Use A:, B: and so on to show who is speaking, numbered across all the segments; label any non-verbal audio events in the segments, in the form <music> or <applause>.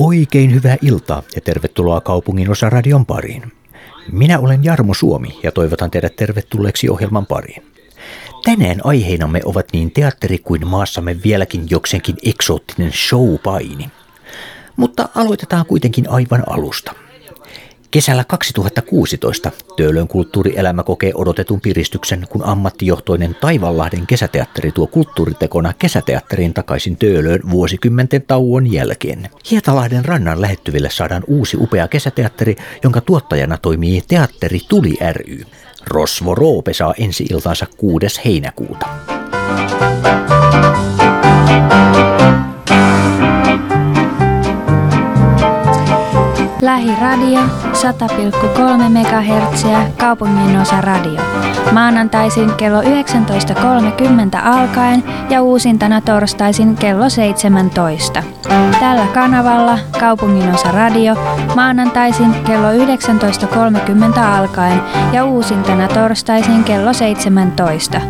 A: Oikein hyvää iltaa ja tervetuloa kaupungin osa radion pariin. Minä olen Jarmo Suomi ja toivotan teidät tervetulleeksi ohjelman pariin. Tänään aiheinamme ovat niin teatteri kuin maassamme vieläkin jokseenkin eksoottinen showpaini. Mutta aloitetaan kuitenkin aivan alusta – Kesällä 2016 Töölön kulttuurielämä kokee odotetun piristyksen, kun ammattijohtoinen Taivanlahden kesäteatteri tuo kulttuuritekona kesäteatteriin takaisin Töölöön vuosikymmenten tauon jälkeen. Hietalahden rannan lähettyville saadaan uusi upea kesäteatteri, jonka tuottajana toimii Teatteri Tuli ry. Rosvo Roope saa ensi iltansa 6. heinäkuuta.
B: Lähiradio 100,3 MHz kaupungin osa radio. Maanantaisin kello 19.30 alkaen ja uusintana torstaisin kello 17. Tällä kanavalla kaupungin osa radio maanantaisin kello 19.30 alkaen ja uusintana torstaisin kello 17.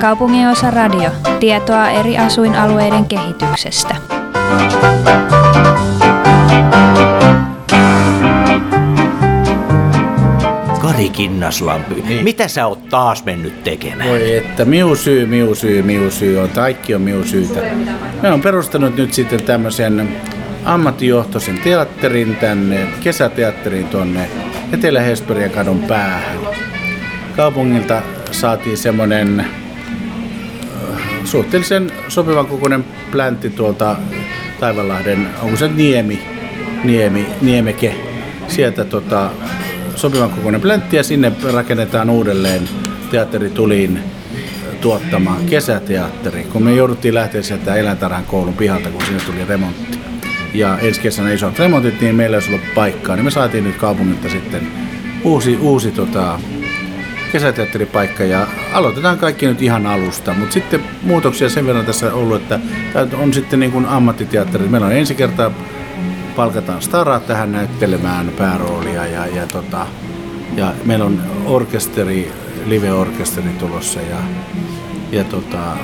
B: Kaupungin osa radio. Tietoa eri asuinalueiden kehityksestä.
A: Kari Kinnaslampi, niin. mitä sä oot taas mennyt tekemään?
C: Voi että, miu syy, miu syy, miu syy on, kaikki on miu syytä. Me on perustanut nyt sitten tämmöisen ammattijohtoisen teatterin tänne, kesäteatterin tuonne Etelä-Hesperian kadun päähän. Kaupungilta saatiin semmoinen äh, suhteellisen sopivan kokoinen pläntti tuolta Taivanlahden, onko se Niemi, Niemi, Niemeke, sieltä tota, sopivan kokoinen pläntti ja sinne rakennetaan uudelleen teatteri tuliin tuottamaan kesäteatteri, kun me jouduttiin lähteä sieltä eläintarhan koulun pihalta, kun sinne tuli remontti. Ja ensi kesänä isot remontit, niin meillä ei ollut paikkaa, niin me saatiin nyt kaupungilta sitten uusi, uusi tota, kesäteatteripaikka ja aloitetaan kaikki nyt ihan alusta, mutta sitten muutoksia sen verran tässä ollut, että on sitten niin kuin ammattiteatteri. Meillä on ensi kertaa palkataan staraa tähän näyttelemään pääroolia ja, ja, tota, ja meillä on orkesteri, live-orkesteri tulossa ja, ja tota,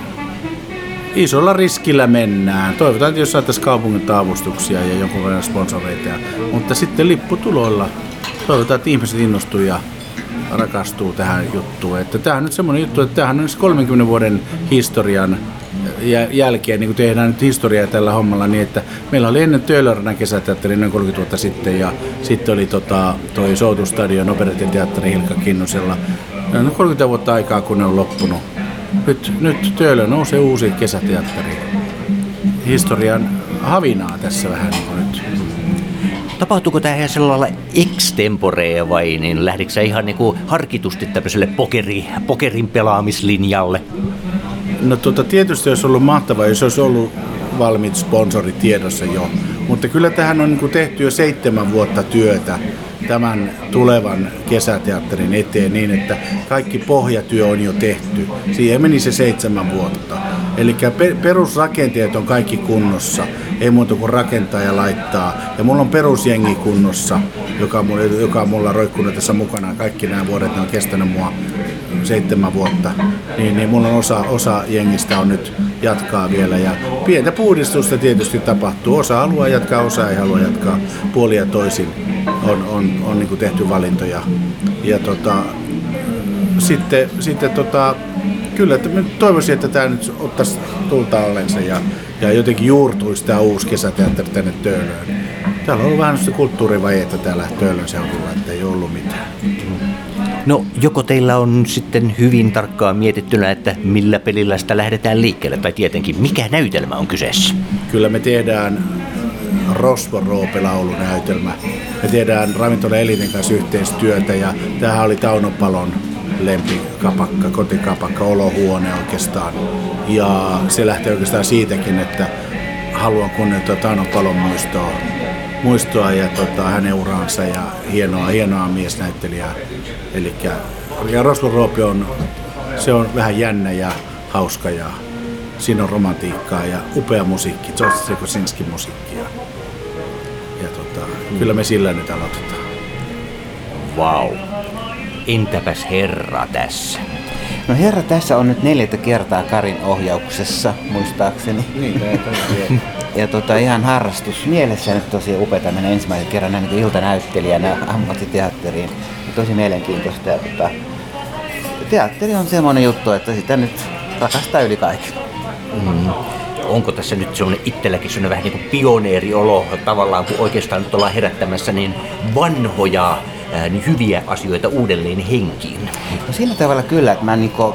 C: isolla riskillä mennään. Toivotaan, että jos saataisiin kaupungin avustuksia ja jonkun verran sponsoreita, mutta sitten lipputuloilla toivotaan, että ihmiset innostuu ja rakastuu tähän juttuun. Että tämä on nyt semmoinen juttu, että tämähän on 30 vuoden historian jälkeen niin tehdään nyt historiaa tällä hommalla niin, että meillä oli ennen Töölörnän kesäteatteri noin 30 vuotta sitten ja sitten oli tota, toi Soutustadion operetin teatteri Hilkka Kinnusella. Noin 30 vuotta aikaa, kun ne on loppunut. Nyt, nyt Töölö nousee uusi kesäteatteri. Historian havinaa tässä vähän niin nyt.
A: Tapahtuuko tämä ihan sellailla extemporea vai niin lähdikö ihan niin kuin harkitusti tämmöiselle pokeri, pokerin pelaamislinjalle?
C: No tota, tietysti olisi ollut mahtavaa, jos olisi ollut valmiit sponsorit tiedossa jo. Mutta kyllä tähän on niin tehty jo seitsemän vuotta työtä tämän tulevan kesäteatterin eteen niin, että kaikki pohjatyö on jo tehty. Siihen meni se seitsemän vuotta. Eli perusrakenteet on kaikki kunnossa, ei muuta kuin rakentaa ja laittaa. Ja mulla on perusjengi kunnossa, joka, joka on mulla roikkunut tässä mukana. Kaikki nämä vuodet ne on kestänyt mua seitsemän vuotta, niin, niin mulla on osa, osa jengistä on nyt jatkaa vielä. Ja pientä puhdistusta tietysti tapahtuu. Osa haluaa jatkaa, osa ei halua jatkaa. Puolia toisin on, on, on niin tehty valintoja. Ja tota, sitten, sitten tota, kyllä, että toivoisin, että tämä nyt ottaisi tulta allensa ja, ja jotenkin juurtuisi tämä uusi kesäteatteri tänne Töölöön. Täällä on ollut vähän sitä kulttuurivajetta täällä Töölön seudulla, että ei ollut mitään.
A: No, joko teillä on sitten hyvin tarkkaan mietittynä, että millä pelillä sitä lähdetään liikkeelle, tai tietenkin mikä näytelmä on kyseessä?
C: Kyllä me tehdään Rosvo Roope-laulunäytelmä. Me tehdään Ravintola Eliten kanssa yhteistyötä ja tämähän oli Tauno Palon lempikapakka, kotikapakka, olohuone oikeastaan. Ja se lähtee oikeastaan siitäkin, että haluan kunnioittaa Tauno Palon muistoa muistoa ja tota, hänen uraansa ja hienoa, hienoa miesnäyttelijää. Eli ja Roslo Roopi on, se on vähän jännä ja hauska ja siinä on romantiikkaa ja upea musiikki, George Kosinski musiikkia. Ja tota, mm. kyllä me sillä nyt aloitetaan.
A: Wow. Entäpäs herra tässä?
D: No herra, tässä on nyt neljättä kertaa Karin ohjauksessa, muistaakseni.
C: Niin, <laughs>
D: ja tota, ihan harrastus mielessä nyt tosi upeata mennä ensimmäisen kerran näin niin iltanäyttelijänä ammattiteatteriin. Tosi mielenkiintoista. Ja, tota, teatteri on semmoinen juttu, että sitä nyt rakastaa yli kaiken.
A: Mm. Onko tässä nyt semmoinen itselläkin semmoinen vähän niin kuin pioneeriolo tavallaan, kun oikeastaan nyt ollaan herättämässä niin vanhoja hyviä asioita uudelleen henkiin?
D: No sillä tavalla kyllä, että mä niinku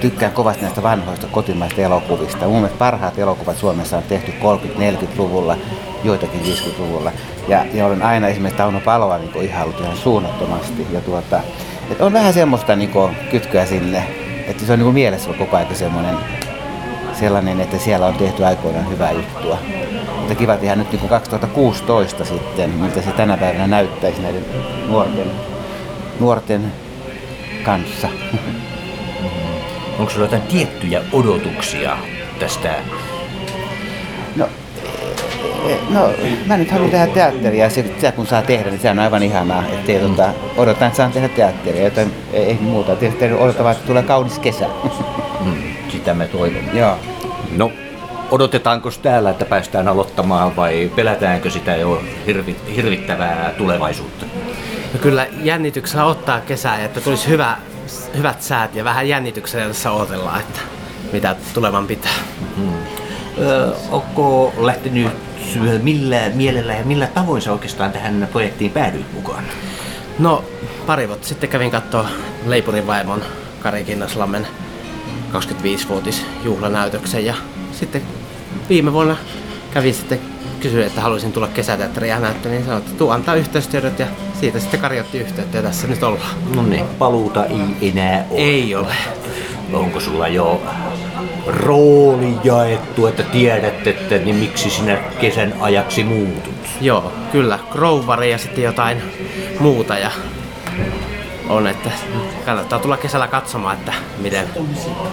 D: tykkään kovasti näistä vanhoista kotimaista elokuvista. Mun mielestä parhaat elokuvat Suomessa on tehty 30-40-luvulla, joitakin 50-luvulla. Ja, ja olen aina esimerkiksi Tauno Paloa niin ihailut ihan suunnattomasti. Ja tuota, että on vähän semmoista niin kytköä sinne, että se on niin mielessä koko ajan sellainen, että siellä on tehty aikoinaan hyvää juttua. Mutta kiva tehdä nyt niin 2016 sitten, miltä se tänä päivänä näyttäisi näiden nuorten, nuorten kanssa. <laughs>
A: Onko sinulla jotain tiettyjä odotuksia tästä?
D: No, no mä nyt haluan tehdä teatteria ja se, se kun saa tehdä, niin se on aivan ihanaa. Että mm. tota, odotan, että saan tehdä teatteria, joten ei, ei muuta. Tietysti odotan, että tulee kaunis kesä.
A: Mm, sitä me toivon.
D: Joo.
A: No, odotetaanko täällä, että päästään aloittamaan vai pelätäänkö sitä jo hirvi, hirvittävää tulevaisuutta?
E: No kyllä jännityksellä ottaa kesää, että tulisi hyvä, hyvät säät ja vähän jännityksellä tässä odotellaan, että mitä tulevan pitää.
A: Mm. Öö, onko lähtenyt millä mielellä ja millä tavoin sä oikeastaan tähän projektiin päädyit mukaan?
E: No, pari vuotta sitten kävin katsoa Leipurin vaimon Kari Kinnaslammen 25-vuotis juhlanäytöksen ja sitten viime vuonna kävin sitten kysyin, että haluaisin tulla kesäteatteriin ja näyttää, niin sanoin, että tuu antaa yhteystiedot ja siitä sitten karjotti yhteyttä ja tässä nyt ollaan.
A: No niin, paluuta ei enää ole.
E: Ei ole.
A: Onko sulla jo rooli jaettu, että tiedät, että niin miksi sinä kesän ajaksi muutut?
E: Joo, kyllä. Grovari ja sitten jotain muuta ja on, että kannattaa tulla kesällä katsomaan, että miten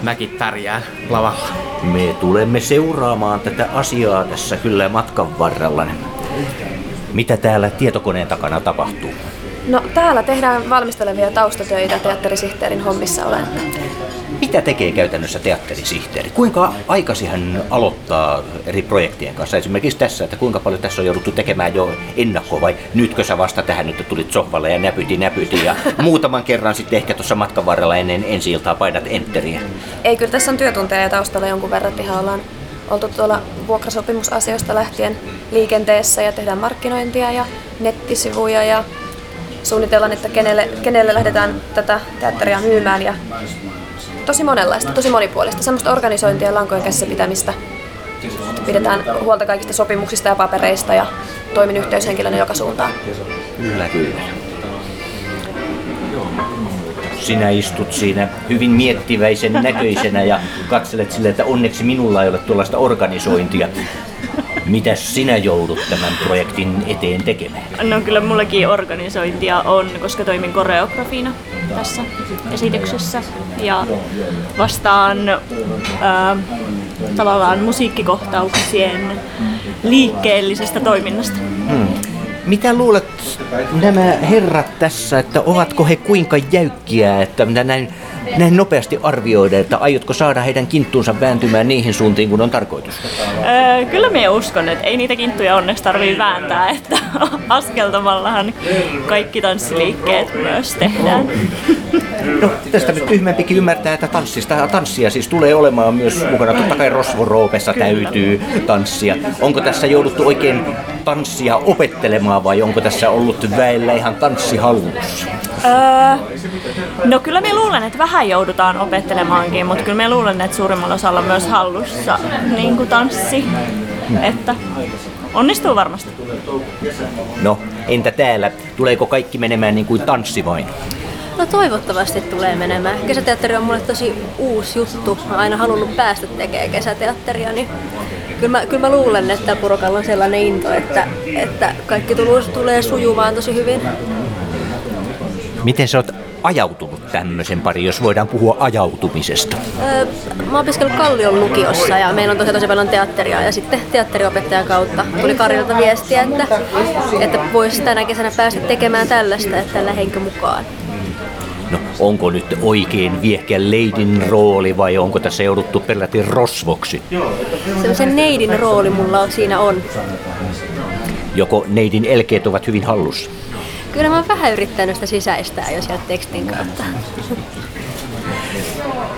E: mäkin pärjään lavalla.
A: Me tulemme seuraamaan tätä asiaa tässä kyllä matkan varrella. Mitä täällä tietokoneen takana tapahtuu?
F: No täällä tehdään valmistelevia taustatöitä teatterisihteerin hommissa olen.
A: Mitä tekee käytännössä teatterisihteeri? Kuinka aikaisin hän aloittaa eri projektien kanssa? Esimerkiksi tässä, että kuinka paljon tässä on jouduttu tekemään jo ennakkoa vai nytkö sä vasta tähän nyt tulit sohvalle ja näpyti näpyti ja <laughs> muutaman kerran sitten ehkä tuossa matkan varrella ennen ensi iltaa painat enteriä?
F: Ei, kyllä tässä on työtunteja taustalla jonkun verran. Ihan ollaan oltu tuolla vuokrasopimusasioista lähtien liikenteessä ja tehdään markkinointia ja nettisivuja ja suunnitellaan, että kenelle, kenelle lähdetään tätä teatteria myymään ja tosi monenlaista, tosi monipuolista, semmoista organisointia ja lankojen käsissä pitämistä. Pidetään huolta kaikista sopimuksista ja papereista ja toimin yhteyshenkilönä joka suuntaan.
A: Kyllä, kyllä. Sinä istut siinä hyvin miettiväisen näköisenä ja katselet sille, että onneksi minulla ei ole tuollaista organisointia. Mitä sinä joudut tämän projektin eteen tekemään?
G: No kyllä mullakin organisointia on, koska toimin koreografina tässä esityksessä ja vastaan ää, tavallaan musiikkikohtauksien liikkeellisestä toiminnasta. Hmm.
A: Mitä luulet nämä herrat tässä, että ovatko he kuinka jäykkiä, että näin näin nopeasti arvioida, että aiotko saada heidän kinttuunsa vääntymään niihin suuntiin, kun on tarkoitus?
G: Öö, kyllä minä uskon, että ei niitä kinttuja onneksi tarvitse vääntää, että askeltamallahan kaikki tanssiliikkeet myös tehdään.
A: No, tästä nyt tyhmempikin ymmärtää, että tanssista, tanssia siis tulee olemaan myös mukana. Totta kai Rosvoroopessa täytyy tanssia. Onko tässä jouduttu oikein tanssia opettelemaan vai onko tässä ollut väellä ihan tanssihallussa?
G: Öö, no kyllä me luulen, että vähän joudutaan opettelemaankin, mutta kyllä me luulen, että suurimmalla osalla myös hallussa niin kuin tanssi. Että onnistuu varmasti.
A: No, entä täällä? Tuleeko kaikki menemään niin kuin tanssi vain?
H: No toivottavasti tulee menemään. Kesäteatteri on mulle tosi uusi juttu. Mä aina halunnut päästä tekemään kesäteatteria, niin kyllä mä, kyllä mä luulen, että Purokalla on sellainen into, että, että kaikki tulee sujumaan tosi hyvin.
A: Miten sä oot ajautunut tämmöisen pari, jos voidaan puhua ajautumisesta?
H: Öö, mä oon opiskellut Kallion lukiossa ja meillä on tosi tosi paljon teatteria ja sitten teatteriopettajan kautta tuli Karilta viestiä, että, että voisi tänä kesänä päästä tekemään tällaista, että tällä henkö mukaan.
A: No, onko nyt oikein viehkeä leidin rooli vai onko tässä jouduttu peläti rosvoksi?
H: Sellaisen neidin rooli mulla siinä on.
A: Joko neidin elkeet ovat hyvin hallussa?
H: Kyllä mä oon vähän yrittänyt sitä sisäistää jo sieltä tekstin kautta.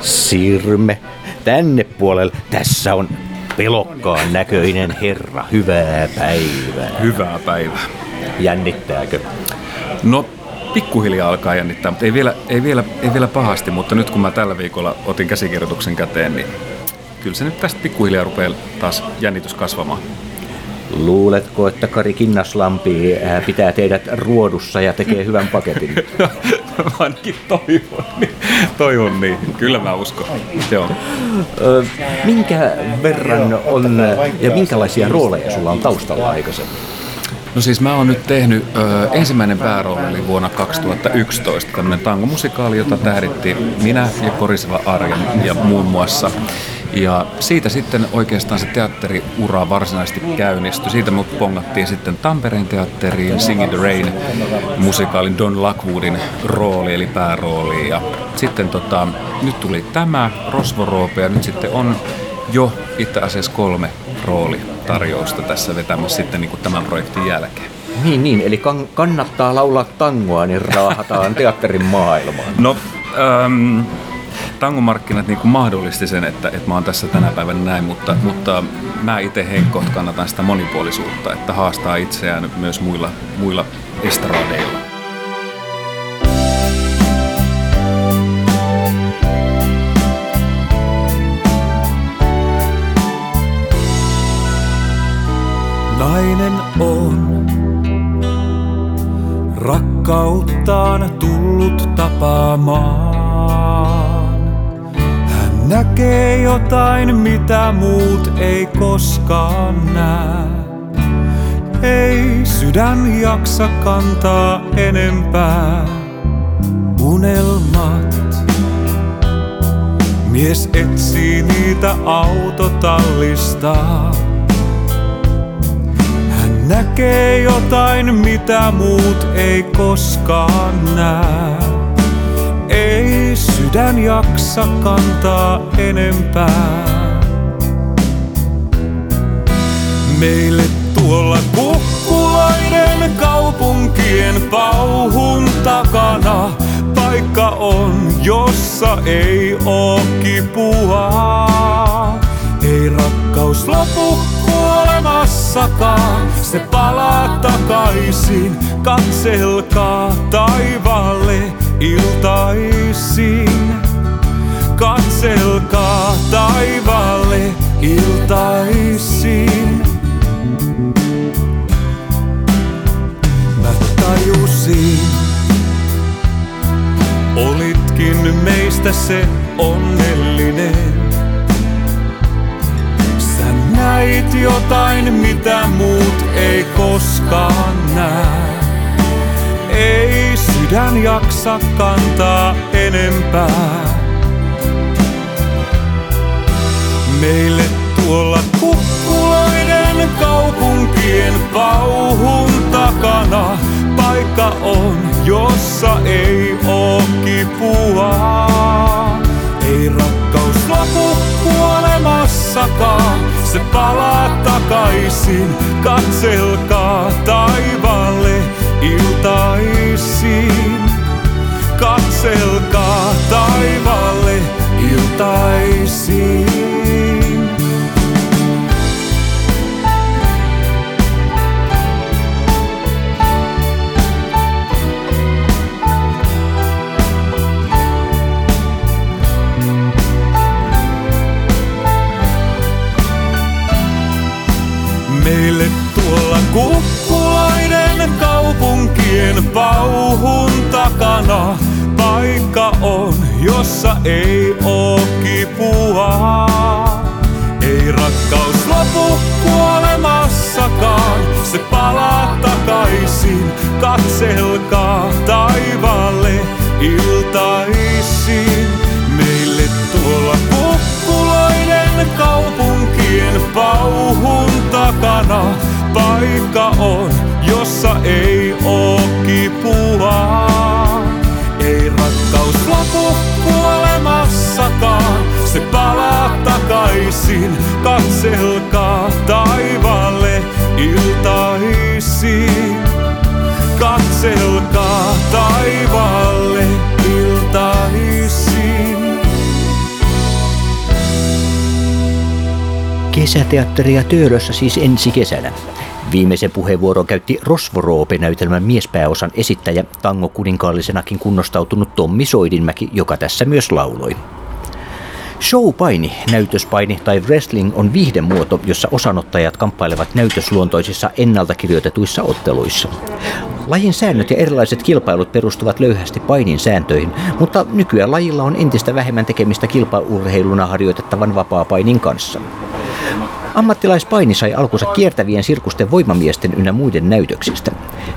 A: Siirrymme tänne puolelle. Tässä on pelokkaan näköinen herra. Hyvää päivää.
I: Hyvää päivää.
A: Jännittääkö?
I: No, pikkuhiljaa alkaa jännittää, mutta ei vielä, ei, vielä, ei vielä pahasti, mutta nyt kun mä tällä viikolla otin käsikirjoituksen käteen, niin kyllä se nyt tästä pikkuhiljaa rupeaa taas jännitys kasvamaan.
A: Luuletko, että Kari Kinnaslampi äh, pitää teidät ruodussa ja tekee hyvän paketin? <laughs>
I: mä ainakin toivon niin. toivon niin. Kyllä mä uskon. Joo.
A: Minkä verran on ja minkälaisia rooleja sulla on taustalla aikaisemmin?
I: No siis mä oon nyt tehnyt, ö, ensimmäinen päärooli oli vuonna 2011, tämmöinen tangomusikaali, jota tähditti minä ja Koriseva Arjen ja muun muassa. Ja siitä sitten oikeastaan se teatteriura varsinaisesti käynnistyi. Siitä mut pongattiin sitten Tampereen teatteriin Sing in the Rain musikaalin Don Lockwoodin rooli eli päärooli. Ja sitten tota, nyt tuli tämä Rosvoroope ja nyt sitten on jo itse asiassa kolme roolitarjousta tässä vetämässä sitten niin kuin tämän projektin jälkeen.
A: Niin, niin, eli kan- kannattaa laulaa tangoa, niin raahataan <laughs> teatterin maailmaan.
I: No, ähm, tangomarkkinat niin mahdollisti sen, että, että mä oon tässä tänä päivänä näin, mutta, mutta mä itse henkot kannatan sitä monipuolisuutta, että haastaa itseään myös muilla, muilla estradeilla.
J: Nainen on rakkauttaan tullut tapaamaan. Hän näkee jotain, mitä muut ei koskaan näe. Ei sydän jaksa kantaa enempää unelmat. Mies etsii niitä autotallista. Näkee jotain, mitä muut ei koskaan näe. Ei sydän jaksa kantaa enempää. Meille tuolla kukkulainen kaupunkien pauhun takana paikka on, jossa ei oo kipua. Ei rakkaus lopu kuolemassakaan, se palaa takaisin. Katselkaa taivaalle iltaisin. Katselkaa taivaalle iltaisin. Mä tajusin, olitkin meistä se onnellinen. Näit jotain, mitä muut ei koskaan näe. Ei sydän jaksa kantaa enempää. Meille tuolla kukkuloiden kaupunkien pauhun takana paikka on, jossa ei oo kipua. Ei rakkaus lopu kuolemassakaan, se palaa takaisin. Katselkaa taivaalle iltaisin. Katselkaa taivaalle iltaisin. Meille tuolla kukkulainen kaupunkien pauhun takana paikka on, jossa ei oo kipua. Ei rakkaus lopu kuolemassakaan, se palaa takaisin. Katselkaa taivaalle iltaisin. ihana paikka on, jossa ei oo kipua. Ei rakkaus lopu kuolemassakaan, se palaa takaisin, katselkaa taivaalle iltaisin. Katselkaa taivaalle.
A: Kesäteatteria Töölössä siis ensi kesänä. Viimeisen puheenvuoron käytti Rosvoroope-näytelmän miespääosan esittäjä, tango kuninkaallisenakin kunnostautunut Tommi Soidinmäki, joka tässä myös lauloi. Showpaini, näytöspaini tai wrestling on viihdemuoto, jossa osanottajat kamppailevat näytösluontoisissa ennalta kirjoitetuissa otteluissa. Lajin säännöt ja erilaiset kilpailut perustuvat löyhästi painin sääntöihin, mutta nykyään lajilla on entistä vähemmän tekemistä kilpaurheiluna harjoitettavan vapaa-painin kanssa. Ammattilaispaini sai alkunsa kiertävien sirkusten voimamiesten ynnä muiden näytöksistä.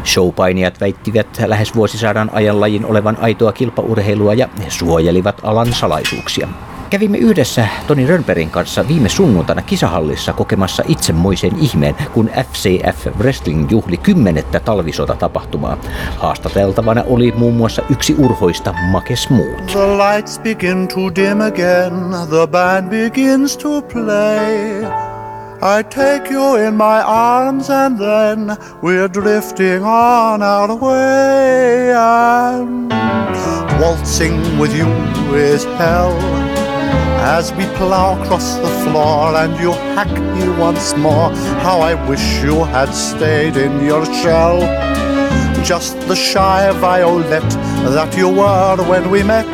A: Showpainijat väittivät lähes vuosisadan ajan lajin olevan aitoa kilpaurheilua ja suojelivat alan salaisuuksia. Kävimme yhdessä Toni Rönnbergin kanssa viime sunnuntaina kisahallissa kokemassa itsemoisen ihmeen, kun FCF Wrestling juhli kymmenettä talvisota-tapahtumaa. Haastateltavana oli muun muassa yksi urhoista Make Smooth.
K: The lights begin to dim again, the band begins to play. I take you in my arms and then we're drifting on our way. And waltzing with you is hell as we plow across the floor and you hack me once more. How I wish you had stayed in your shell. Just the shy violet that you were when we met.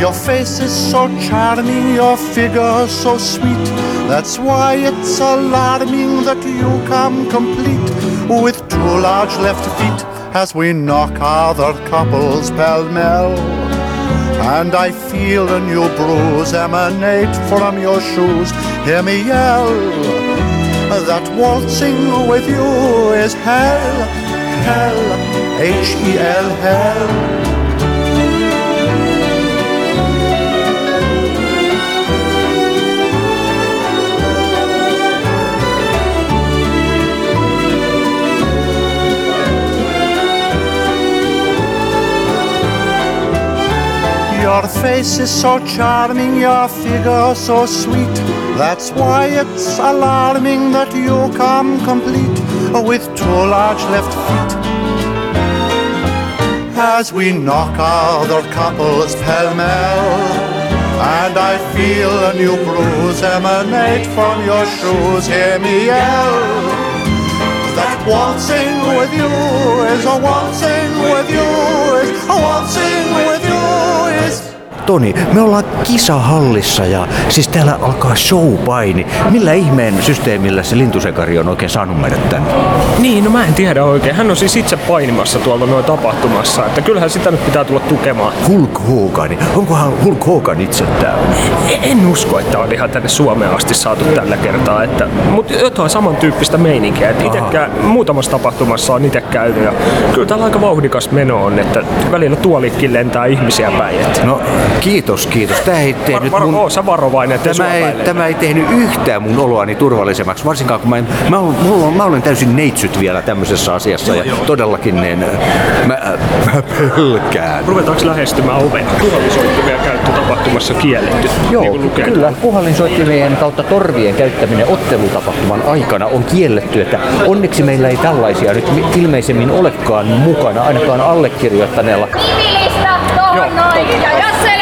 K: Your face is so charming, your figure so sweet. That's why it's alarming that you come complete with two large left feet as we knock other couples pell mell. And I feel a new bruise emanate from your shoes. Hear me yell that waltzing with you is hell, hell, H E L, hell. Your face is so charming, your figure so sweet. That's why it's alarming that you come complete with two large left feet. As we knock other couples pell mell, and I feel a new bruise emanate from your shoes. Hear me yell that waltzing with you is a waltzing with you is a waltzing with you it's.
A: Toni, me ollaan kisahallissa ja siis täällä alkaa showpaini. Millä ihmeen systeemillä se lintusekari on oikein saanut meidät tänne?
L: Niin, no mä en tiedä oikein. Hän on siis itse painimassa tuolla noin tapahtumassa, että kyllähän sitä nyt pitää tulla tukemaan.
A: Hulk Hogan. Onkohan Hulk Hogan itse täällä?
L: En usko, että on ihan tänne Suomeen asti saatu tällä kertaa, että, mutta jotain samantyyppistä meininkiä. Että itekään, muutamassa tapahtumassa on itse käynyt ja kyllä täällä aika vauhdikas meno on, että välillä tuolitkin lentää ihmisiä päin. Että.
A: No kiitos, kiitos. Tämä ei tehnyt
L: Var, var,
A: mun...
L: oo, sä varovainen,
A: Tämä ei, tämä ei tehnyt yhtään mun oloani turvallisemmaksi, varsinkaan kun mä, en, mä, on, mä olen täysin neitsyt vielä tämmöisessä asiassa ja todellakin niin, mä, mä pelkään.
L: Ruvetaanko lähestymään ovea? Puhallisoittimia käyttö tapahtumassa kielletty.
A: Joo,
L: niin kuin lukee
A: kyllä. Puhallinsoittimien kautta torvien käyttäminen ottelutapahtuman aikana on kielletty, että onneksi meillä ei tällaisia nyt mi- ilmeisemmin olekaan mukana, ainakaan allekirjoittaneella.
M: Nimilista tuohon noin. Ja jos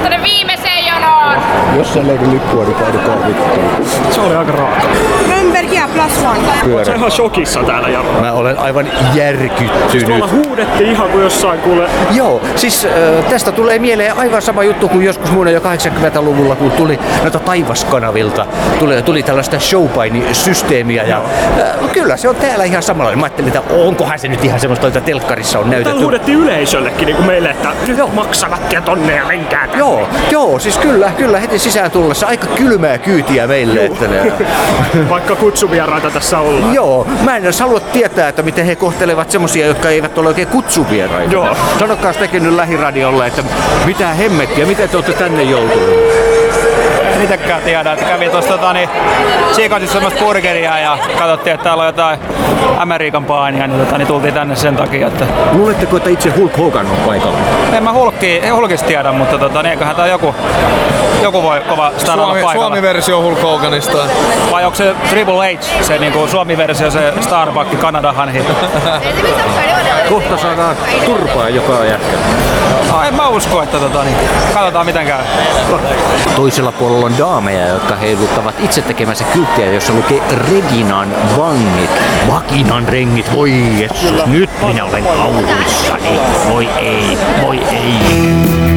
M: niin tonne viimeiseen jonoon.
A: Jos ei löydy lippua, niin painukaa vittuun.
L: Se oli aika raaka.
M: Rönnbergia plus one.
L: Sä ihan shokissa täällä, Jarmo?
A: Mä olen aivan järkyttynyt.
L: Tuolla huudettiin ihan kuin jossain kuule...
A: Joo, siis äh, tästä tulee mieleen aivan sama juttu kuin joskus muina jo 80-luvulla, kun tuli noita taivaskanavilta, tuli, tuli tällaista showpaini-systeemiä ja äh, kyllä se on täällä ihan samalla. Mä ajattelin, että onkohan se nyt ihan semmoista, että telkkarissa on
L: Täällä
A: näytetty.
L: huudettiin yleisöllekin niin kuin meille, että nyt maksavat ja tonne ja menkää tänne.
A: Joo, joo, siis kyllä, kyllä heti sisään tullessa aika kylmää kyytiä meille. Että ne, <laughs>
L: Vaikka kutsuvieraita tässä ollaan.
A: joo, mä en edes halua tietää, että miten he kohtelevat semmosia, jotka eivät ole oikein kutsuvieraita.
L: Joo.
A: Sanokaa tekin nyt lähiradiolle, että mitä hemmettiä, miten te olette tänne joutuneet?
N: Niitä itsekään tiedä. Että kävin tuossa tota, niin, semmoista burgeria ja katsottiin, että täällä on jotain Amerikan painia, niin, tota, niin tultiin tänne sen takia. Että...
O: Luuletteko, että itse Hulk Hogan on paikalla?
N: En mä Hulkki, Hulkista tiedä, mutta tota, niin eiköhän tää joku, joku voi kova star olla
P: Suomi,
N: paikalla.
P: Suomi-versio Hulk Hoganista.
N: Vai onko se Triple H, se niinku Suomi-versio, se Starbucks Kanada Hanhi? <laughs>
O: Kohta saadaan turpaa joka jätkä.
N: No, en mä usko, että tota, niin, katsotaan miten käy.
Q: Toisella puolella on daameja, jotka heiluttavat itse tekemänsä kylttiä, jossa lukee Reginan vangit. Vakinan rengit, voi jessus, nyt minä olen kauhuissani. Voi ei, voi ei.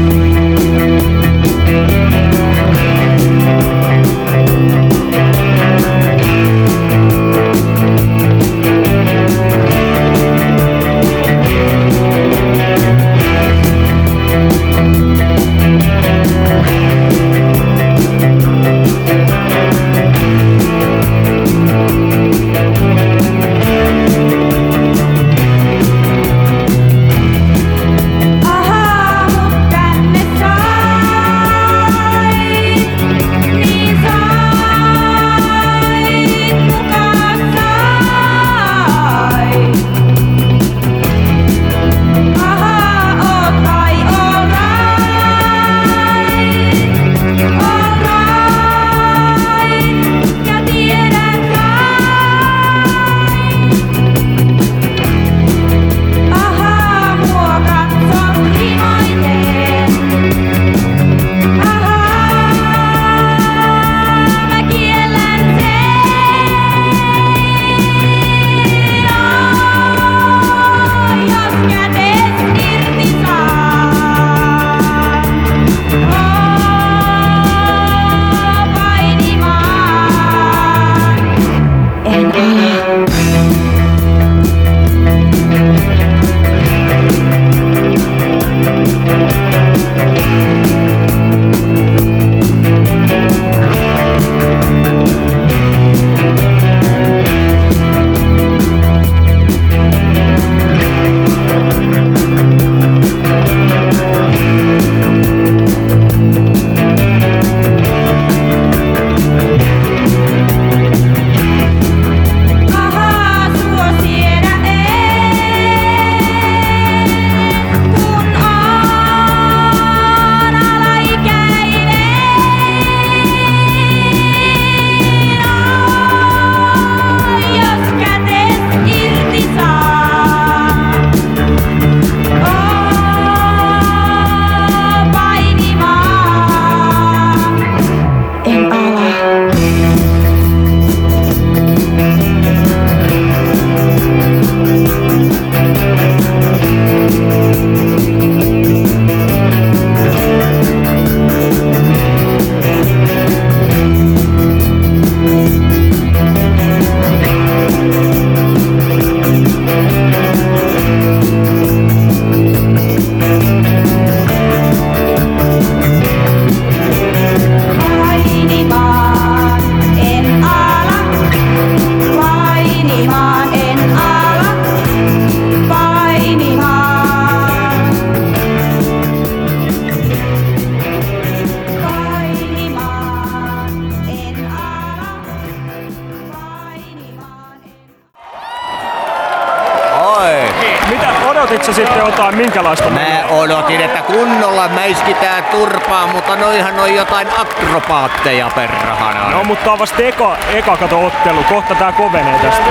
L: Minkälaista?
A: Mä odotin, että kunnolla mäiskitään turpaa, mutta noihan on jotain akrobaatteja perhana.
L: No mutta tää on vasta eka, eka kato ottelu, kohta tää kovenee tästä.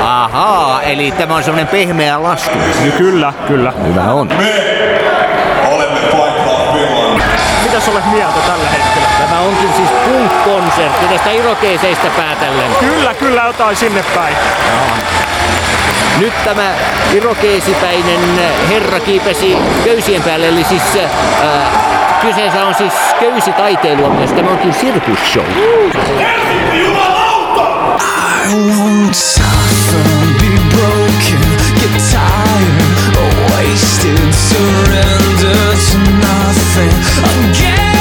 A: Ahaa, eli tämä on semmonen pehmeä lasku.
L: No kyllä, kyllä.
A: Hyvä on.
L: Mitäs olet mieltä tällä hetkellä?
A: Tämä onkin siis punk-konsertti tästä irokeiseistä päätellen.
L: Kyllä, kyllä jotain sinne päin.
A: Nyt tämä irokeesipäinen herra kiipesi köysien päälle, eli siis äh, kyseessä on siis köysitaiteilua myös. Tämä on kyllä sirkusshow.
R: I won't suffer, be broken, get tired, wasted, surrender to nothing. I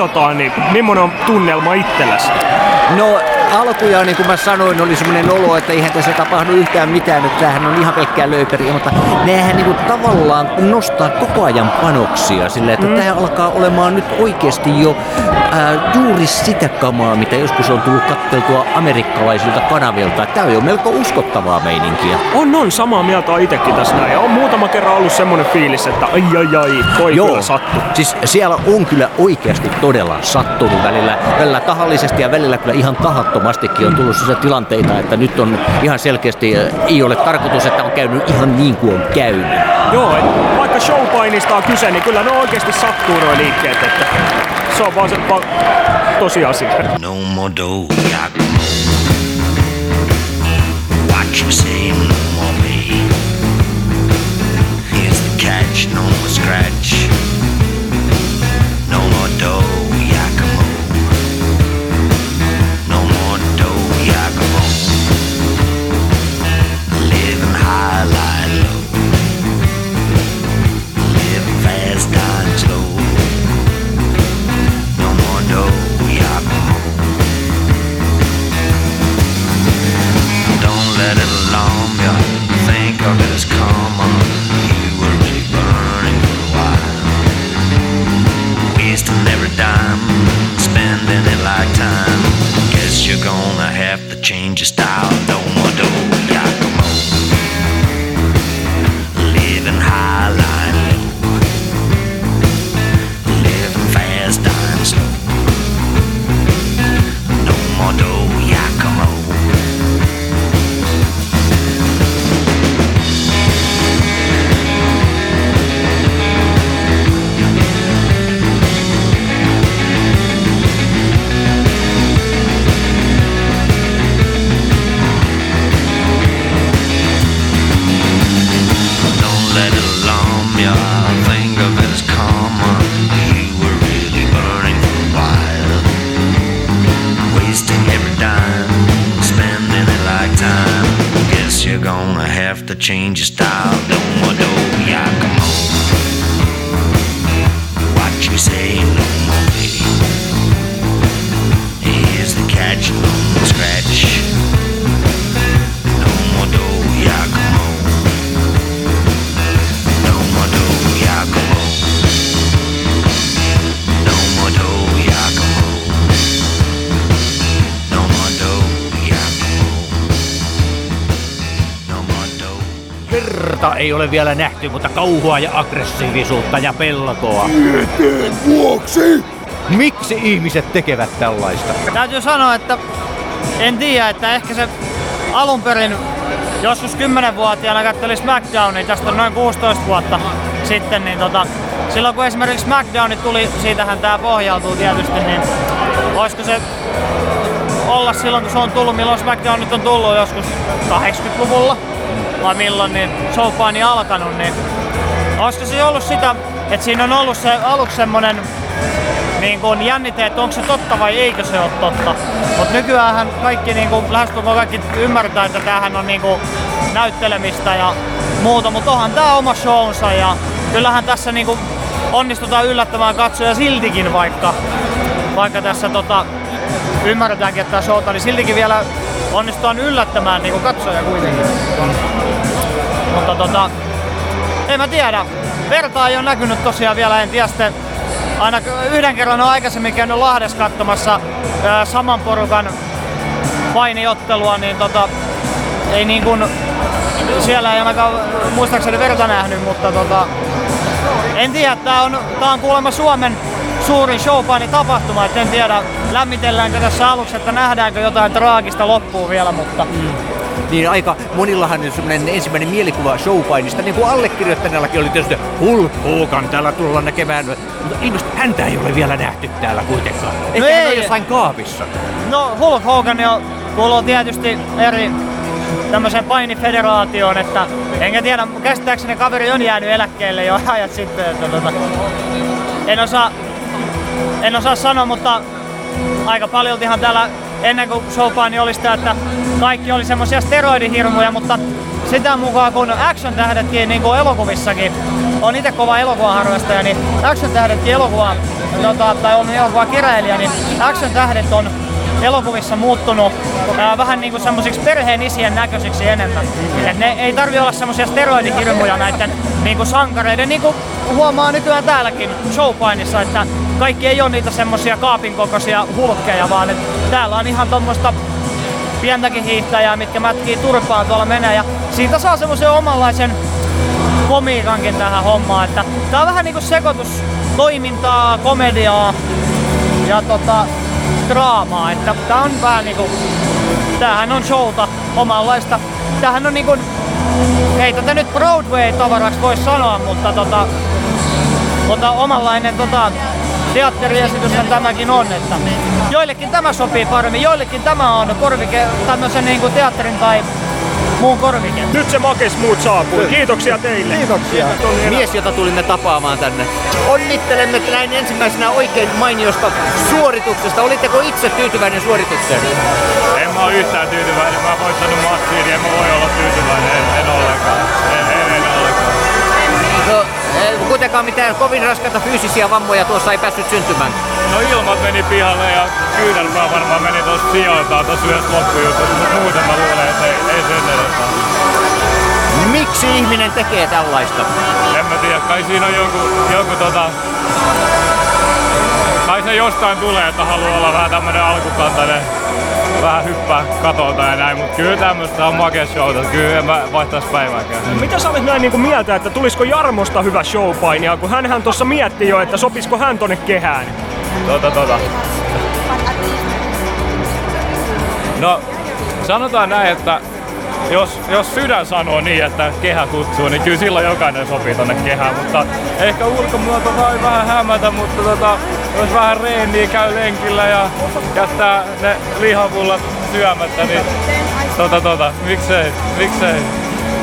L: katsotaan, niin millainen on tunnelma itsellesi?
A: No alkujaan, niin kuin mä sanoin, oli semmoinen olo, että eihän tässä tapahdu yhtään mitään, että tämähän on ihan pelkkää löyperiä, mutta näähän niin kuin tavallaan nostaa koko ajan panoksia sillä, että mm. tämä alkaa olemaan nyt oikeasti jo ää, juuri sitä kamaa, mitä joskus on tullut katteltua amerikkalaisilta kanavilta. Tämä on jo melko uskottavaa meininkiä.
L: On, on, samaa mieltä on itekin tässä näin. Ja on muutama kerran ollut semmonen fiilis, että ai ai ai, toi
A: Joo,
L: kyllä sattuu.
A: siis siellä on kyllä oikeasti todella sattunut välillä, välillä tahallisesti ja välillä kyllä ihan tahattomastikin on tullut sellaisia tilanteita, että nyt on ihan selkeästi, äh, ei ole tarkoitus, että on käynyt ihan niin kuin on käynyt.
L: Joo, vaikka showpainista on kyse, niin kyllä ne oikeasti sattuu nuo liikkeet, että se on vaan se va- tosiasia.
S: No more dough, What you say, no more pay. Here's the catch, no more scratch. No more change your style.
A: Ei ole vielä nähty, mutta kauhua ja aggressiivisuutta ja pelkoa.
T: Tieteen vuoksi!
A: Miksi ihmiset tekevät tällaista?
U: Täytyy sanoa, että en tiedä, että ehkä se alun perin joskus 10-vuotiaana katteli SmackDownia, tästä on noin 16 vuotta sitten, niin tota, silloin kun esimerkiksi SmackDown tuli, siitähän tää pohjautuu tietysti, niin olisiko se olla silloin kun se on tullut, milloin SmackDown nyt on tullut joskus 80-luvulla vai milloin niin showpaini alkanut, niin olisiko se ollut sitä, että siinä on ollut se aluksi semmonen niin kuin jännite, että onko se totta vai eikö se ole totta. Mutta nykyään kaikki, niin kuin, lähestulkoon kaikki ymmärtää, että tämähän on niin kuin, näyttelemistä ja muuta, mutta onhan tämä oma shownsa ja kyllähän tässä niin kuin, onnistutaan yllättämään katsoja siltikin, vaikka, vaikka tässä tota, ymmärretäänkin, että tämä showta, niin siltikin vielä onnistutaan yllättämään niin katsoja kuitenkin. Mutta tota, en mä tiedä. Verta ei ole näkynyt tosiaan vielä, en tiedä sitten aina yhden kerran on aikaisemmin käynyt Lahdessa katsomassa ää, saman porukan painiottelua, niin tota, ei niin kuin, siellä ei ainakaan muistaakseni verta nähnyt, mutta tota, en tiedä, tää on, tää on kuulemma Suomen suurin showpaini tapahtuma, et en tiedä lämmitelläänkö tässä aluksi, että nähdäänkö jotain traagista loppuun vielä, mutta
A: Niin aika monillahan on semmoinen ensimmäinen mielikuva showpainista, niin kuin allekirjoittaneellakin oli tietysti Hulk Hogan täällä tullaan näkemään, mutta ilmeisesti häntä ei ole vielä nähty täällä kuitenkaan. Ehkä hän on
U: ei.
A: jossain kaapissa.
U: No Hulk Hogan jo kuuluu tietysti eri tämmöiseen painifederaatioon, että enkä tiedä, käsittääkseni kaveri on jäänyt eläkkeelle jo ajat sitten, että tota, en osaa, en osaa sanoa, mutta aika paljoltihan täällä ennen kuin showpaini oli sitä, että kaikki oli semmoisia steroidihirmuja, mutta sitä mukaan kun action tähdetkin niin kuin elokuvissakin, on itse kova elokuvaharrastaja, niin action tähdetkin elokuva, tota, tai on elokuva kirjailija, niin action tähdet on elokuvissa muuttunut ää, vähän niin kuin semmosiksi perheen isien näköisiksi enemmän. Et ne ei tarvi olla semmoisia steroidihirmuja näiden niin kuin sankareiden, niin kuin huomaa nykyään täälläkin showpainissa, että kaikki ei ole niitä semmoisia kaapin kokoisia hulkkeja, vaan että täällä on ihan tuommoista pientäkin hiihtäjää, mitkä mätkii turpaa tuolla menee. Ja siitä saa semmoisen omanlaisen komiikankin tähän hommaan, että tää on vähän niinku sekoitus toimintaa, komediaa ja tota, draamaa, että tää on vähän niinku, tämähän on showta omanlaista, tämähän on niinku, ei tätä nyt Broadway-tavaraksi voi sanoa, mutta tota, mutta omanlainen tota, teatteriesityshän tämäkin on, että joillekin tämä sopii paremmin, joillekin tämä on korvike, tämmöisen niin kuin teatterin tai muun korvike.
L: Nyt se makes muut saapuu. Kiitoksia teille.
V: Kiitoksia. Mies, jota tulimme tapaamaan tänne. Onnittelemme näin ensimmäisenä oikein mainiosta suorituksesta. Olitteko itse tyytyväinen suoritukseen?
W: En mä oo yhtään tyytyväinen. Mä oon voittanut matsiin, en mä voi olla tyytyväinen. En, en ollenkaan. En, en, en ollenkaan.
V: No, kuitenkaan mitään kovin raskaita fyysisiä vammoja tuossa ei päässyt syntymään.
W: No ilmat meni pihalle ja kyynärpää varmaan meni tossa sijoiltaan tossa yhdessä loppujutussa, mutta muuten mä luulen, että ei, ei enempää.
V: Miksi ihminen tekee tällaista?
W: En mä tiedä, kai siinä on joku, joku tota... Kai se jostain tulee, että haluaa olla vähän tämmönen alkukantainen vähän hyppää katolta ja näin, mutta kyllä tämmöstä on makea showta, kyllä en mä vaihtais päivääkään.
L: Mitä sä olet näin niinku mieltä, että tulisiko Jarmosta hyvä showpainia, kun hän tuossa mietti jo, että sopisiko hän tonne kehään?
W: Tota, tota. No, sanotaan näin, että jos, jos sydän sanoo niin, että kehä kutsuu, niin kyllä silloin jokainen sopii tonne kehään, mutta ehkä ulkomuoto voi vähän hämätä, mutta tota, jos vähän reeniä käy lenkillä ja jättää ne lihapullat syömättä, niin tota, tota, miksei, miksei.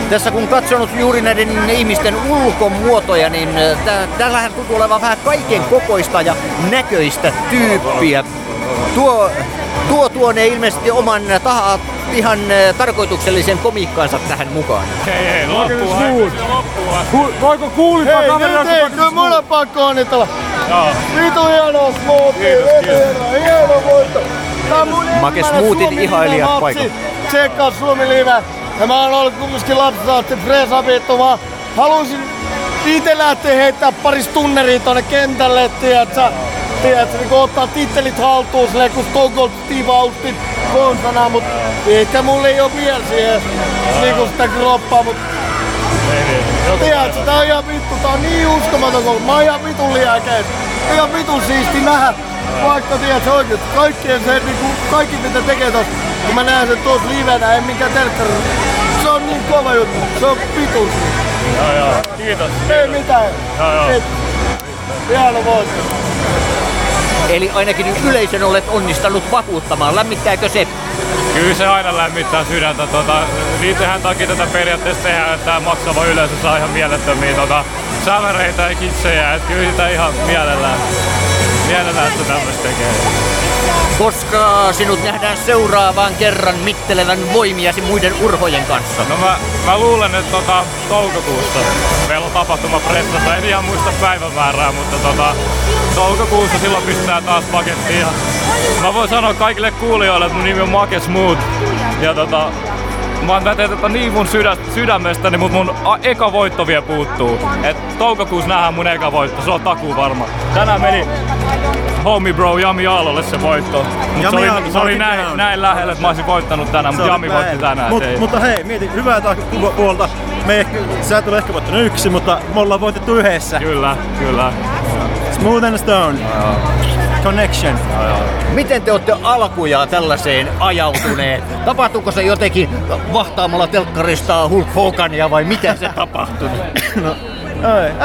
V: Tässä kun katsonut juuri näiden ihmisten ulkomuotoja, niin äh, tä- täällähän tuntuu olevan vähän kaiken kokoista ja näköistä tyyppiä. Tuo, tuo tuonee ilmeisesti oman taha, ihan äh, tarkoituksellisen komiikkaansa tähän mukaan.
W: Ei, ei, loppuu.
T: Voiko kuulittaa
W: Hei,
T: kaveria?
W: nyt ei, kyllä
T: mun on pakko onnitella.
W: Joo.
T: Vitu hieno smoothie,
W: Kiitos, kiitos.
T: veterä, hieno voitto. Tää on mun
A: paikalla.
T: Tsekkaa Suomi Live. Ja mä oon ollut kumminkin lapsesta asti Fresa vittu vaan halusin itse lähteä heittää pari stunneria tonne kentälle, tiedätkö? Tiedätkö, niin ottaa tittelit haltuun silleen kun Stone Cold Steve Austin konsana, mut ehkä mulla ei oo vielä siihen niinku sitä kroppaa, mut Tiedätkö, tää on ihan vittu, tää on niin uskomaton koko. Mä oon ihan vitun liäkeet. Ihan vitun siisti nähdä. Vaikka tiedätkö oikeesti, kaikkien se, niinku, kaikki mitä tekee tossa. Kun mä näen sen tuossa livenä, en minkään telkkari. Se on niin kova juttu. Se on vitun.
W: Joo, joo. Kiitos.
T: Ei mitään.
W: Joo, joo.
T: Kiitos. Ihana voitto.
A: Eli ainakin yleisön olet onnistanut vakuuttamaan. Lämmittääkö se?
W: Kyllä se aina lämmittää sydäntä. Tota, niitähän takia tätä periaatteessa tehdään, että tämä maksava yleisö saa ihan mielettömiä tota, säväreitä ja kitsejä. Et kyllä sitä ihan mielellään, mielellään sitä tämmöistä tekee.
A: Koska sinut nähdään seuraavan kerran mittelevän voimiasi muiden urhojen kanssa.
W: No mä, mä luulen, että tota, toukokuussa meillä on tapahtuma pressassa. En ihan muista päivämäärää, mutta tota, toukokuussa silloin pistetään taas pakettiin. Mä voin sanoa kaikille kuulijoille, että mun nimi on Make Smooth. Ja tota, mä teen tätä niin mun sydä, sydämestäni, mutta mun a- eka voitto vielä puuttuu. Et toukokuussa nähdään mun eka voitto, se on takuu varma. Tänään meni homie bro Jami Aallolle se voitto. Mut
X: Jami
W: se oli, se oli näin, näin lähellä, että mä olisin voittanut tänään, mutta Jami voitti tänään.
X: Mut,
W: ei.
X: mutta hei, mieti, hyvää puolta. Me ehkä, sä et ole ehkä voittanut yksi, mutta me ollaan voitettu yhdessä.
W: Kyllä, kyllä.
X: Smooth and Stone. Connection.
A: Miten te olette alkujaan tällaiseen ajautuneet? Tapahtuuko se jotenkin vahtaamalla telkkarista Hulk Hogania vai miten se tapahtui?
X: no,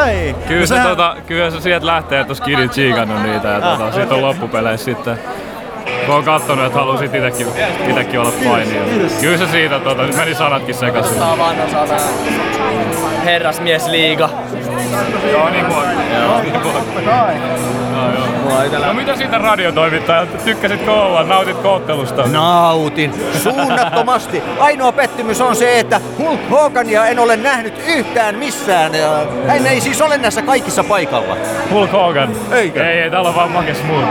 X: ei, ei.
W: Kyllä,
X: No
W: se,
X: sehän-
W: tota, kyllä se sieltä lähtee, että olisi Kidin tsiikannut niitä ja
X: Ah,
W: tota, siitä on loppupeleissä sitten. Kun on kattonut, että halusit itekin, itekin olla paini. Kyllä se siitä, tota, nyt meni sanatkin sekaisin.
Y: Saa vaan osata herrasmiesliiga.
W: Joo, niin kuin Joo, niin No mitä siitä radiotoimittaja? Tykkäsitkö olla? Nautitko ottelusta?
A: Nautin. Suunnattomasti. Ainoa pettymys on se, että Hulk Hogania en ole nähnyt yhtään missään. Hän ei siis ole näissä kaikissa paikalla.
W: Hulk Hogan?
A: Eikö?
W: Ei, ei, täällä on vaan Make Smooth.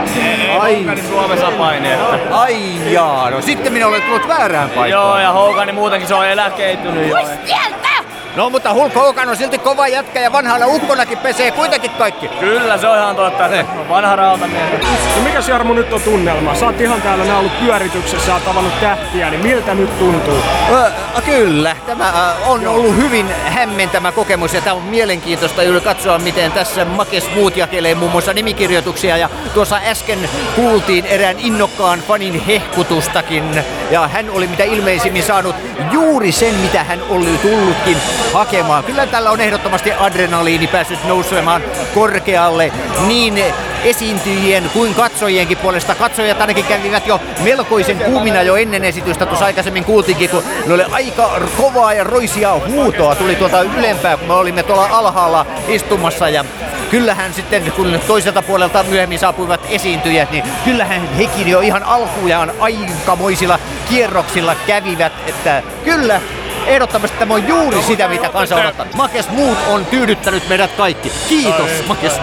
A: Ai.
Y: Suomessa paineetta.
A: Ai jaa, no sitten minä olen tullut väärään paikkaan.
Y: Joo, ja Hogani muutenkin se on eläkeitynyt jo.
A: No mutta Hulk Hogan on silti kova jätkä ja vanhana ukkonakin pesee kuitenkin kaikki.
Y: Kyllä, se on ihan totta. että on Vanha rautamies.
L: No mikäs Jarmo nyt on tunnelma? Sä oot ihan täällä nää ollut pyörityksessä, sä oot tavannut tähtiä, niin miltä nyt tuntuu?
A: Ö, kyllä, tämä on ollut hyvin hämmentävä kokemus ja tämä on mielenkiintoista juuri katsoa, miten tässä Makes muut jakelee muun muassa nimikirjoituksia ja tuossa äsken kuultiin erään innokkaan fanin hehkutustakin ja hän oli mitä ilmeisimmin saanut juuri sen, mitä hän oli tullutkin hakemaan. Kyllä tällä on ehdottomasti adrenaliini päässyt nousemaan korkealle niin esiintyjien kuin katsojienkin puolesta. Katsojat ainakin kävivät jo melkoisen kuumina jo ennen esitystä. Tuossa aikaisemmin kuultiinkin, kun ne oli aika kovaa ja roisia huutoa. Tuli tuolta ylempää, kun me olimme tuolla alhaalla istumassa ja Kyllähän sitten, kun toiselta puolelta myöhemmin saapuivat esiintyjät, niin kyllähän hekin jo ihan alkujaan aikamoisilla kierroksilla kävivät, että kyllä Ehdottomasti tämä on juuri sitä, mitä kansa odottaa. Makes muut on tyydyttänyt meidät kaikki. Kiitos, Makes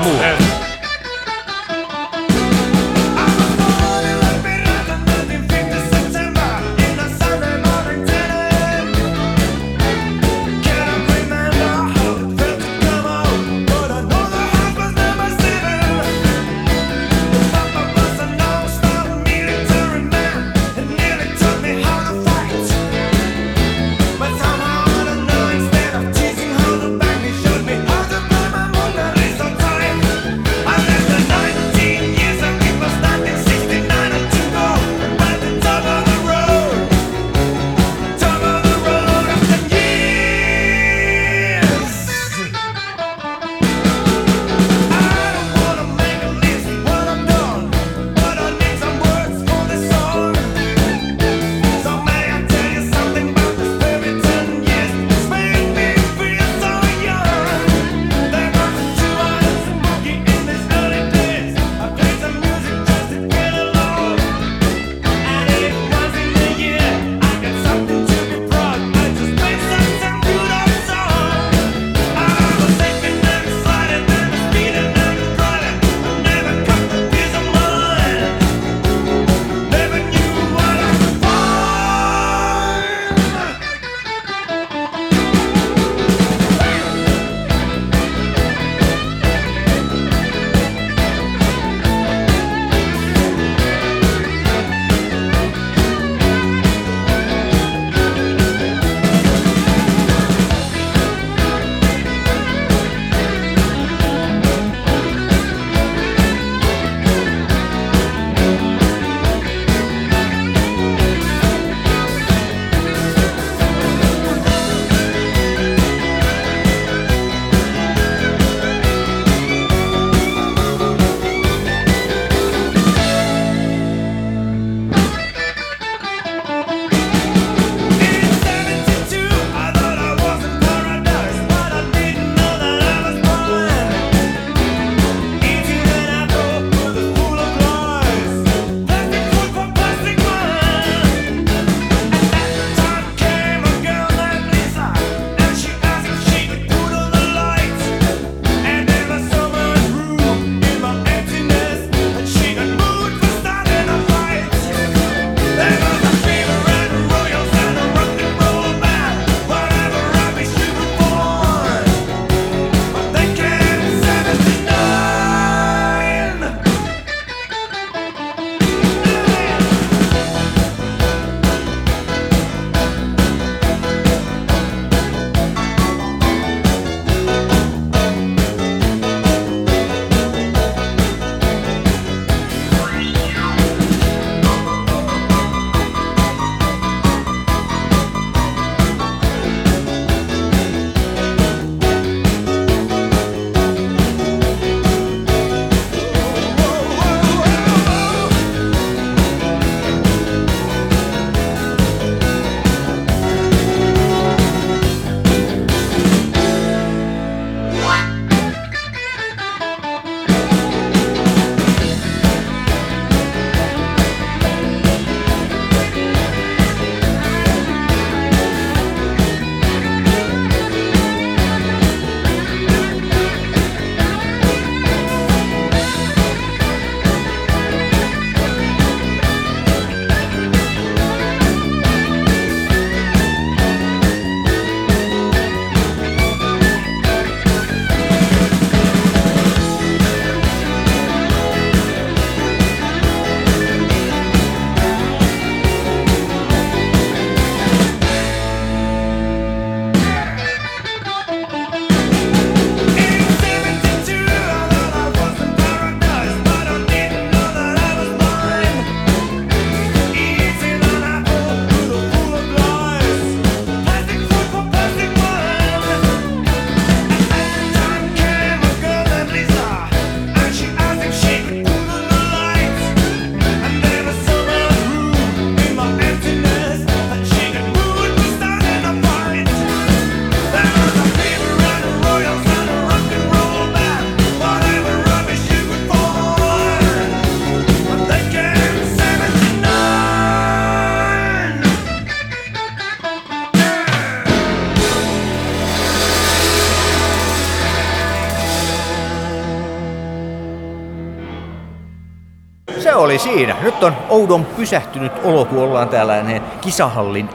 A: siinä. Nyt on oudon pysähtynyt olo, kun ollaan täällä kisahallin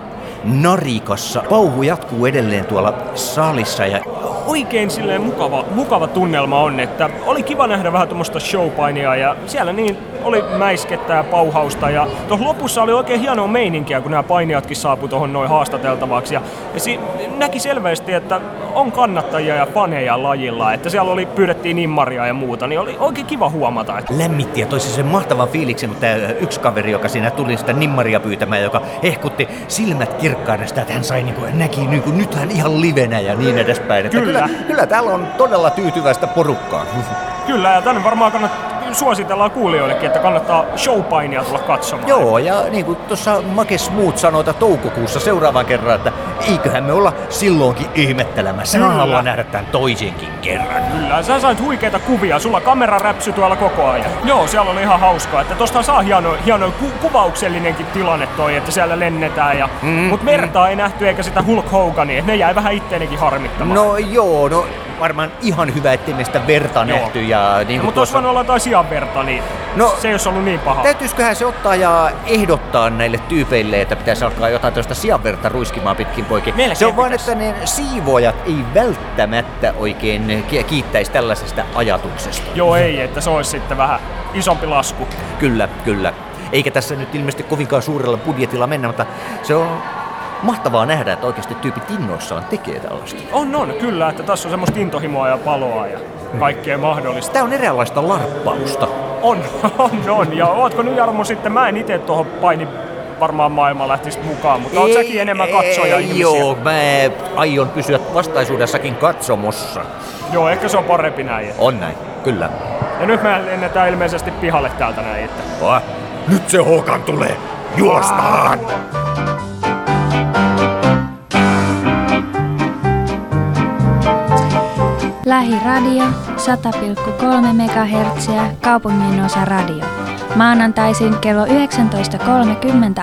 A: narikassa. Pauhu jatkuu edelleen tuolla salissa ja
L: Oikein silleen mukava, mukava tunnelma on, että oli kiva nähdä vähän tuommoista showpainia ja siellä niin oli mäiskettä ja pauhausta ja tuossa lopussa oli oikein hienoa meininkiä, kun nämä painijatkin saapui tuohon noin haastateltavaksi ja, ja si- näki selvästi, että on kannattajia ja faneja lajilla, että siellä oli, pyydettiin nimmaria ja muuta, niin oli oikein kiva huomata. Että
A: lämmitti ja toisi sen mahtavan fiiliksen, mutta tämä yksi kaveri, joka siinä tuli sitä nimmaria pyytämään, joka hehkutti silmät kirkkaudesta, että hän sai niin kuin, näki niin kuin, nyt hän ihan livenä ja niin edespäin. Että
L: Kyllä.
A: kyllä, kyllä täällä on todella tyytyväistä porukkaa.
L: Kyllä, ja tänne varmaan kannattaa, suositellaan kuulijoillekin, että kannattaa showpainia tulla katsomaan.
A: Joo, ja niin kuin tuossa Make Smooth sanoi että toukokuussa seuraavan kerran, että eiköhän me olla silloinkin ihmettelemässä. Mä haluan nähdä tämän toisenkin kerran.
L: Kyllä, sä sait huikeita kuvia, sulla kamera räpsy tuolla koko ajan. Joo, siellä oli ihan hauskaa, että tosta saa hieno, hieno ku- kuvauksellinenkin tilanne toi, että siellä lennetään. Ja, mm, Mut mertaa ei nähty eikä sitä Hulk Hogania, ne jäi vähän itteenikin harmittamaan.
A: No joo, no varmaan ihan hyvä, ettei me sitä verta
L: Joo.
A: nähty. Ja niin kuin
L: Mutta olisi voinut olla jotain sianverta, niin no, se ei olisi ollut niin paha.
A: Täytyisiköhän se ottaa ja ehdottaa näille tyypeille, että pitäisi alkaa jotain tällaista sianverta ruiskimaan pitkin poikin.
L: Melkein
A: se on vain, että ne siivoojat ei välttämättä oikein ki- kiittäisi tällaisesta ajatuksesta.
L: Joo ei, että se olisi sitten vähän isompi lasku.
A: Kyllä, kyllä. Eikä tässä nyt ilmeisesti kovinkaan suurella budjetilla mennä, mutta se on mahtavaa nähdä, että oikeasti tyypit innoissaan tekee tällaista.
L: On, on, kyllä, että tässä on semmoista intohimoa ja paloa ja kaikkea mahdollista.
A: Tämä on eräänlaista larppausta.
L: On, <laughs> on, on. Ja ootko nyt Jarmo sitten, mä en itse tuohon paini varmaan maailma lähtisi mukaan, mutta oot säkin enemmän katsoja
A: ei, Joo, mä aion pysyä vastaisuudessakin katsomossa.
L: Joo, ehkä se on parempi näin.
A: On näin, kyllä.
L: Ja nyt me lennetään ilmeisesti pihalle täältä näin. Että...
A: Oh, nyt se Håkan tulee! Juostaan!
Z: Lähiradio 100,3 MHz kaupungin osa radio. Maanantaisin kello 19.30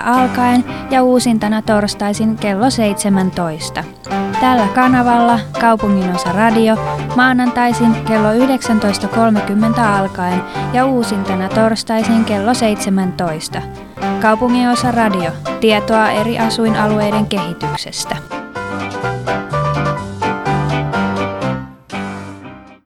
Z: alkaen ja uusintana torstaisin kello 17. Tällä kanavalla kaupungin osa radio maanantaisin kello 19.30 alkaen ja uusintana torstaisin kello 17. Kaupungin osa radio. Tietoa eri asuinalueiden kehityksestä.